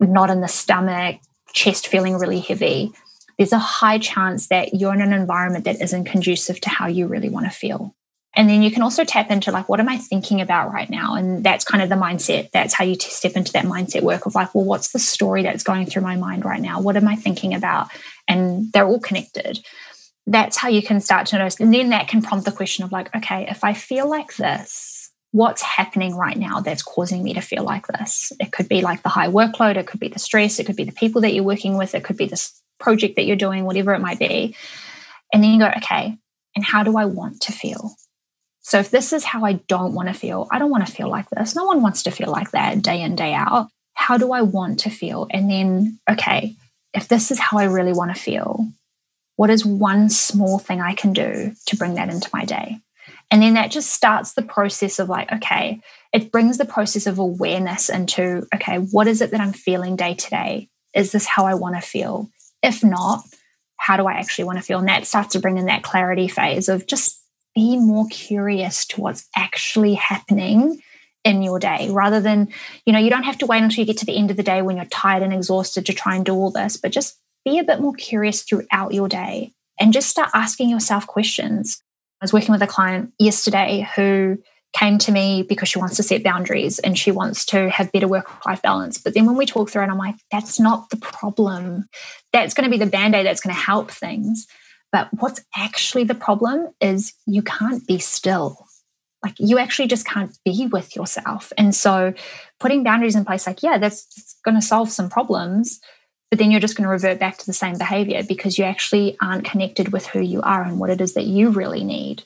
not in the stomach, chest feeling really heavy, there's a high chance that you're in an environment that isn't conducive to how you really want to feel. And then you can also tap into like, what am I thinking about right now? And that's kind of the mindset. That's how you step into that mindset work of like, well, what's the story that's going through my mind right now? What am I thinking about? And they're all connected. That's how you can start to notice. And then that can prompt the question of like, okay, if I feel like this, what's happening right now that's causing me to feel like this. It could be like the high workload, it could be the stress, it could be the people that you're working with, it could be this project that you're doing, whatever it might be. And then you go, okay, and how do I want to feel? So if this is how I don't want to feel, I don't want to feel like this. No one wants to feel like that day in, day out. How do I want to feel? And then, okay, if this is how I really want to feel, what is one small thing I can do to bring that into my day? And then that just starts the process of like, okay, it brings the process of awareness into okay, what is it that I'm feeling day to day? Is this how I want to feel? If not, how do I actually want to feel? And that starts to bring in that clarity phase of just be more curious to what's actually happening in your day rather than, you know, you don't have to wait until you get to the end of the day when you're tired and exhausted to try and do all this, but just be a bit more curious throughout your day and just start asking yourself questions. I was working with a client yesterday who came to me because she wants to set boundaries and she wants to have better work life balance. But then when we talk through it, I'm like, that's not the problem. That's going to be the band aid that's going to help things. But what's actually the problem is you can't be still. Like you actually just can't be with yourself. And so putting boundaries in place, like, yeah, that's going to solve some problems. But then you're just going to revert back to the same behavior because you actually aren't connected with who you are and what it is that you really need.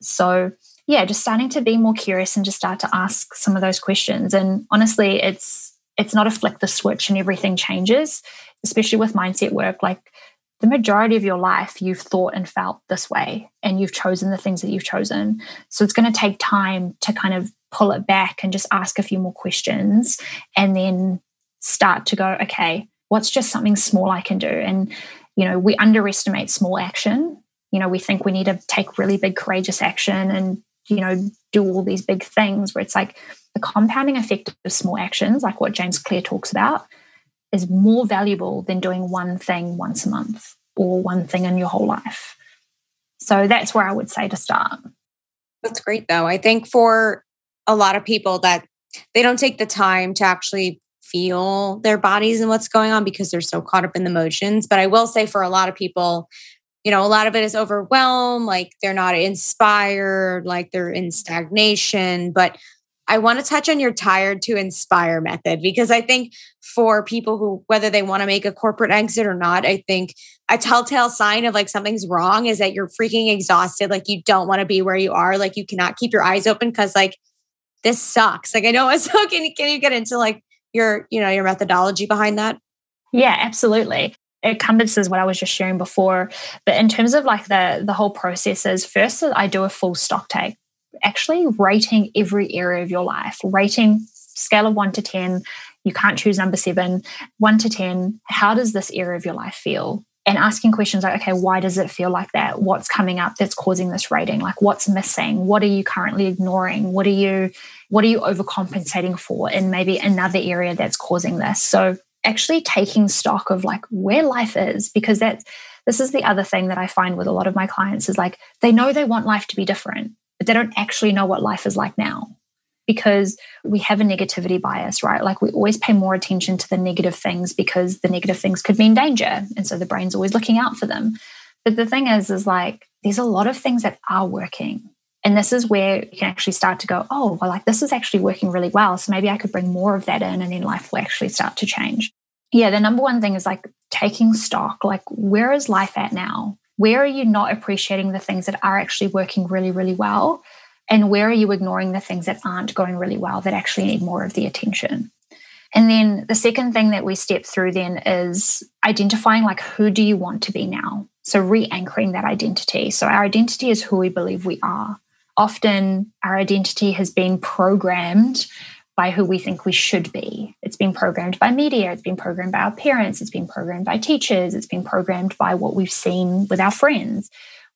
So yeah, just starting to be more curious and just start to ask some of those questions. And honestly, it's it's not a flick the switch and everything changes, especially with mindset work. Like the majority of your life, you've thought and felt this way, and you've chosen the things that you've chosen. So it's going to take time to kind of pull it back and just ask a few more questions and then start to go, okay, what's just something small I can do? And, you know, we underestimate small action. You know, we think we need to take really big, courageous action and you know, do all these big things where it's like the compounding effect of small actions, like what James Clear talks about, is more valuable than doing one thing once a month or one thing in your whole life. So that's where I would say to start. That's great, though. I think for a lot of people that they don't take the time to actually feel their bodies and what's going on because they're so caught up in the motions. But I will say for a lot of people, you know, a lot of it is overwhelm, like they're not inspired, like they're in stagnation. But I want to touch on your tired to inspire method because I think for people who, whether they want to make a corporate exit or not, I think a telltale sign of like something's wrong is that you're freaking exhausted. Like you don't want to be where you are. Like you cannot keep your eyes open because like this sucks. Like I know <laughs> so can, can you get into like your, you know, your methodology behind that? Yeah, absolutely it encompasses what I was just sharing before. But in terms of like the the whole process is first I do a full stock take, actually rating every area of your life, rating scale of one to ten. You can't choose number seven, one to ten. How does this area of your life feel? And asking questions like, okay, why does it feel like that? What's coming up that's causing this rating? Like, what's missing? What are you currently ignoring? What are you, what are you overcompensating for in maybe another area that's causing this? So actually taking stock of like where life is because that's this is the other thing that I find with a lot of my clients is like they know they want life to be different, but they don't actually know what life is like now because we have a negativity bias, right? Like we always pay more attention to the negative things because the negative things could mean danger. And so the brain's always looking out for them. But the thing is, is like there's a lot of things that are working. And this is where you can actually start to go, oh, well, like this is actually working really well. So maybe I could bring more of that in and then life will actually start to change. Yeah, the number one thing is like taking stock. Like, where is life at now? Where are you not appreciating the things that are actually working really, really well? And where are you ignoring the things that aren't going really well that actually need more of the attention? And then the second thing that we step through then is identifying like who do you want to be now? So re anchoring that identity. So our identity is who we believe we are often our identity has been programmed by who we think we should be. It's been programmed by media, it's been programmed by our parents, it's been programmed by teachers, it's been programmed by what we've seen with our friends.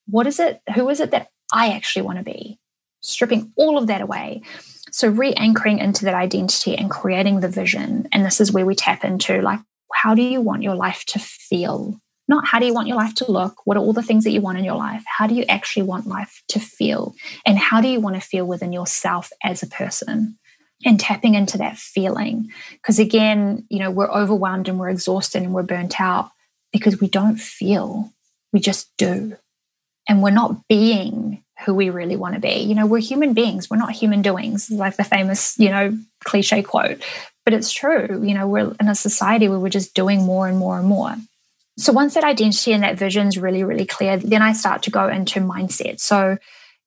What is it? Who is it that I actually want to be? Stripping all of that away. So, re anchoring into that identity and creating the vision. And this is where we tap into like, how do you want your life to feel? Not how do you want your life to look? What are all the things that you want in your life? How do you actually want life to feel? And how do you want to feel within yourself as a person? And tapping into that feeling. Because again, you know, we're overwhelmed and we're exhausted and we're burnt out because we don't feel, we just do. And we're not being who we really want to be. You know, we're human beings, we're not human doings, like the famous, you know, cliche quote. But it's true. You know, we're in a society where we're just doing more and more and more. So once that identity and that vision is really, really clear, then I start to go into mindset. So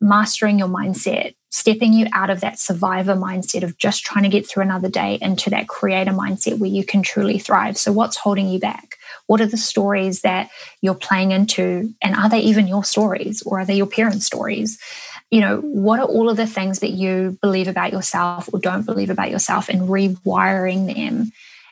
mastering your mindset, stepping you out of that survivor mindset of just trying to get through another day into that creator mindset where you can truly thrive. So what's holding you back? What are the stories that you're playing into? And are they even your stories or are they your parents' stories? you know, what are all of the things that you believe about yourself or don't believe about yourself and rewiring them.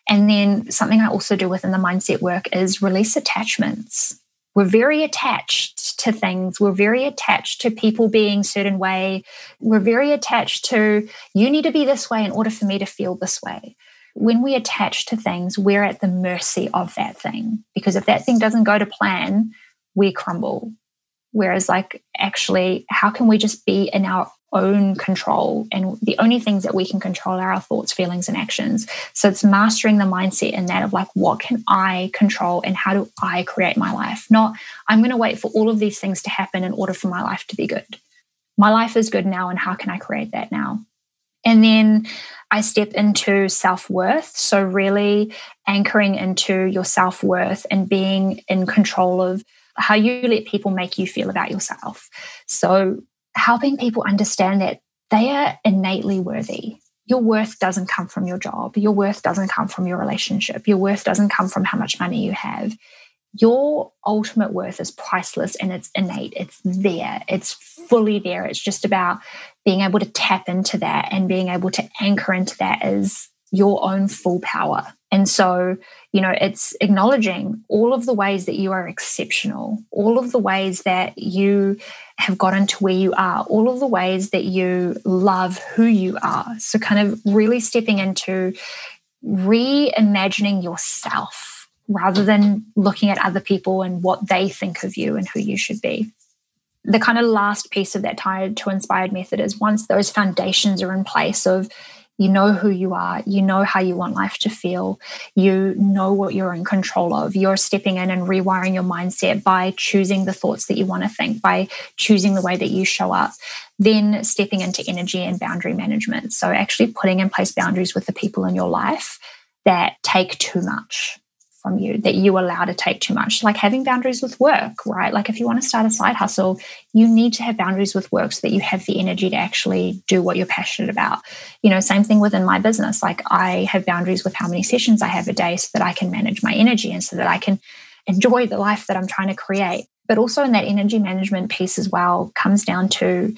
And then something I also do within the mindset work is release attachments. We're very attached to things. We're very attached to people being certain way. We're very attached to you need to be this way in order for me to feel this way. When we attach to things, we're at the mercy of that thing because if that thing doesn't go to plan, we crumble. Whereas, like, actually, how can we just be in our own control? And the only things that we can control are our thoughts, feelings, and actions. So it's mastering the mindset in that of like, what can I control and how do I create my life? Not, I'm going to wait for all of these things to happen in order for my life to be good. My life is good now, and how can I create that now? And then I step into self worth. So, really anchoring into your self worth and being in control of how you let people make you feel about yourself. So, helping people understand that they are innately worthy. Your worth doesn't come from your job. Your worth doesn't come from your relationship. Your worth doesn't come from how much money you have. Your ultimate worth is priceless and it's innate. It's there. It's fully there. It's just about being able to tap into that and being able to anchor into that as your own full power. And so, you know, it's acknowledging all of the ways that you are exceptional, all of the ways that you have gotten to where you are, all of the ways that you love who you are. So, kind of really stepping into reimagining yourself rather than looking at other people and what they think of you and who you should be. The kind of last piece of that tired to inspired method is once those foundations are in place of you know who you are. You know how you want life to feel. You know what you're in control of. You're stepping in and rewiring your mindset by choosing the thoughts that you want to think, by choosing the way that you show up. Then stepping into energy and boundary management. So, actually putting in place boundaries with the people in your life that take too much from you that you allow to take too much. Like having boundaries with work right? Like if you want to start a side hustle you need to have boundaries with work so that you have the energy to actually do what you're passionate about. You know same thing within my business. Like i have boundaries with how many sessions i have a day so that i can manage my energy and so that i can enjoy the life that i'm trying to create. But also in that energy management piece as well comes down to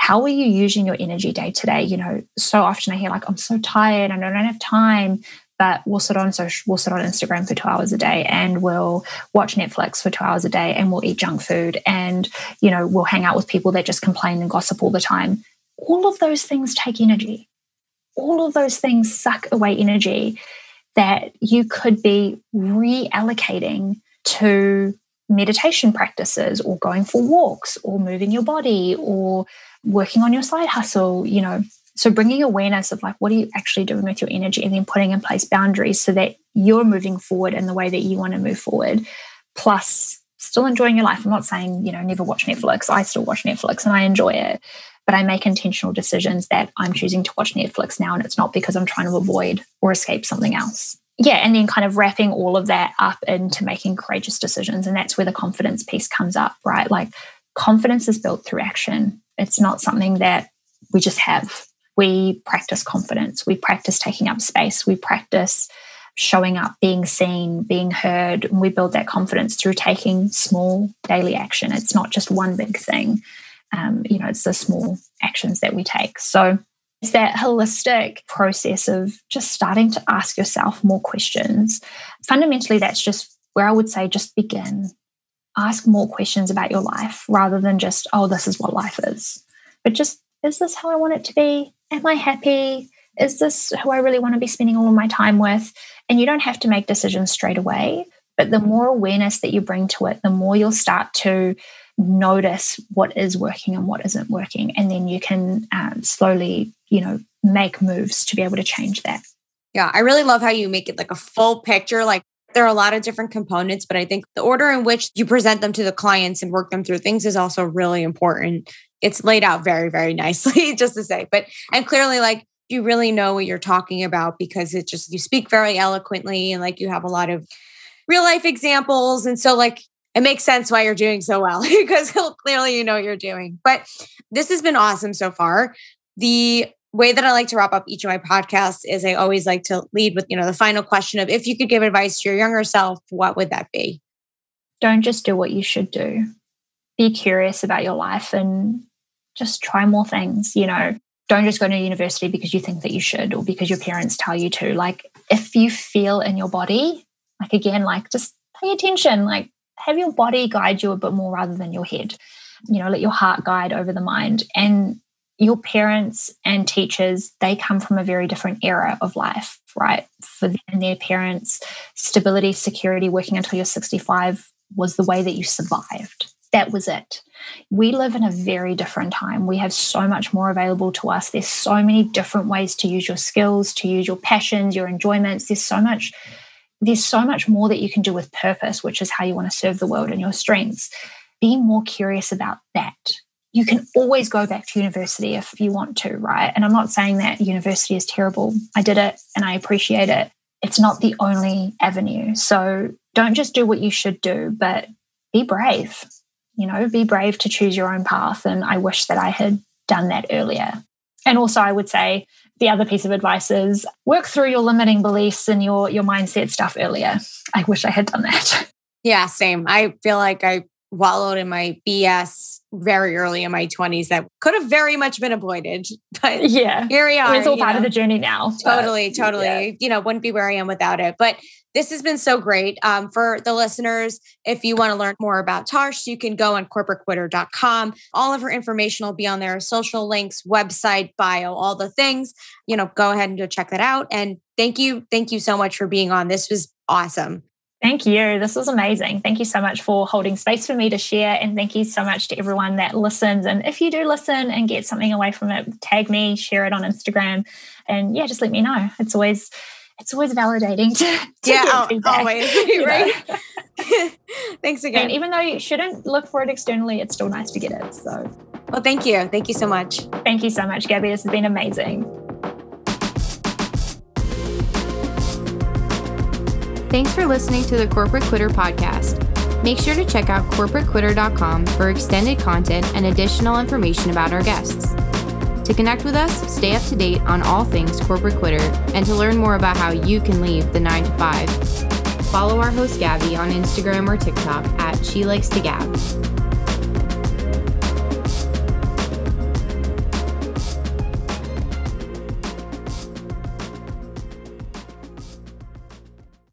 how are you using your energy day to day? You know, so often I hear like, I'm so tired and I don't have time but we'll sit on social, we'll sit on Instagram for two hours a day and we'll watch Netflix for two hours a day and we'll eat junk food and you know we'll hang out with people that just complain and gossip all the time. All of those things take energy. All of those things suck away energy that you could be reallocating to meditation practices or going for walks or moving your body or working on your side hustle, you know, so bringing awareness of like, what are you actually doing with your energy and then putting in place boundaries so that you're moving forward in the way that you want to move forward, plus still enjoying your life. I'm not saying, you know, never watch Netflix. I still watch Netflix and I enjoy it. But I make intentional decisions that I'm choosing to watch Netflix now. And it's not because I'm trying to avoid or escape something else. Yeah. And then kind of wrapping all of that up into making courageous decisions. And that's where the confidence piece comes up, right? Like confidence is built through action. It's not something that we just have we practice confidence, we practice taking up space, we practice showing up, being seen, being heard. And we build that confidence through taking small daily action. It's not just one big thing, um, you know, it's the small actions that we take. So it's that holistic process of just starting to ask yourself more questions. Fundamentally, that's just where I would say just begin. Ask more questions about your life rather than just, oh, this is what life is. But just, is this how I want it to be? Am I happy? Is this who I really want to be spending all of my time with? And you don't have to make decisions straight away. But the more awareness that you bring to it, the more you'll start to notice what is working and what isn't working. And then you can um, slowly, you know, make moves to be able to change that. Yeah, I really love how you make it like a full picture. Like there are a lot of different components, but I think the order in which you present them to the clients and work them through things is also really important it's laid out very, very <laughs> nicely, just to say. But and clearly, like you really know what you're talking about because it just you speak very eloquently and like you have a lot of real life examples. And so like it makes sense why you're doing so well <laughs> because clearly you know what you're doing. But this has been awesome so far. The way that I like to wrap up each of my podcasts is I always like to lead with, you know, the final question of if you could give advice to your younger self, what would that be? Don't just do what you should do. Be curious about your life and just try more things, you know. Don't just go to university because you think that you should or because your parents tell you to. Like, if you feel in your body, like, again, like, just pay attention, like, have your body guide you a bit more rather than your head. You know, let your heart guide over the mind. And your parents and teachers, they come from a very different era of life, right? For them and their parents, stability, security, working until you're 65 was the way that you survived. That was it. We live in a very different time. We have so much more available to us. There's so many different ways to use your skills, to use your passions, your enjoyments. There's so much there's so much more that you can do with purpose, which is how you want to serve the world and your strengths. Be more curious about that. You can always go back to university if you want to, right? And I'm not saying that university is terrible. I did it and I appreciate it. It's not the only avenue. So don't just do what you should do, but be brave you know, be brave to choose your own path. And I wish that I had done that earlier. And also, I would say the other piece of advice is work through your limiting beliefs and your your mindset stuff earlier. I wish I had done that. <laughs> Yeah, same. I feel like I wallowed in my BS very early in my 20s that could have very much been avoided. <laughs> But yeah, here we are. it's all part know. of the journey now. Totally, totally. Yeah. You know, wouldn't be where I am without it. But this has been so great. Um, for the listeners, if you want to learn more about Tash, you can go on corporatequitter.com. All of her information will be on there social links, website, bio, all the things. You know, go ahead and go check that out. And thank you. Thank you so much for being on. This was awesome. Thank you. This was amazing. Thank you so much for holding space for me to share. And thank you so much to everyone that listens. And if you do listen and get something away from it, tag me, share it on Instagram. And yeah, just let me know. It's always it's always validating <laughs> to, to yeah always <laughs> right <laughs> thanks again and even though you shouldn't look for it externally it's still nice to get it so well thank you thank you so much thank you so much gabby this has been amazing thanks for listening to the corporate quitter podcast. Make sure to check out corporatequitter.com for extended content and additional information about our guests. To connect with us, stay up to date on all things Corporate Quitter, and to learn more about how you can leave the 9 to 5, follow our host Gabby on Instagram or TikTok at She Likes to Gab.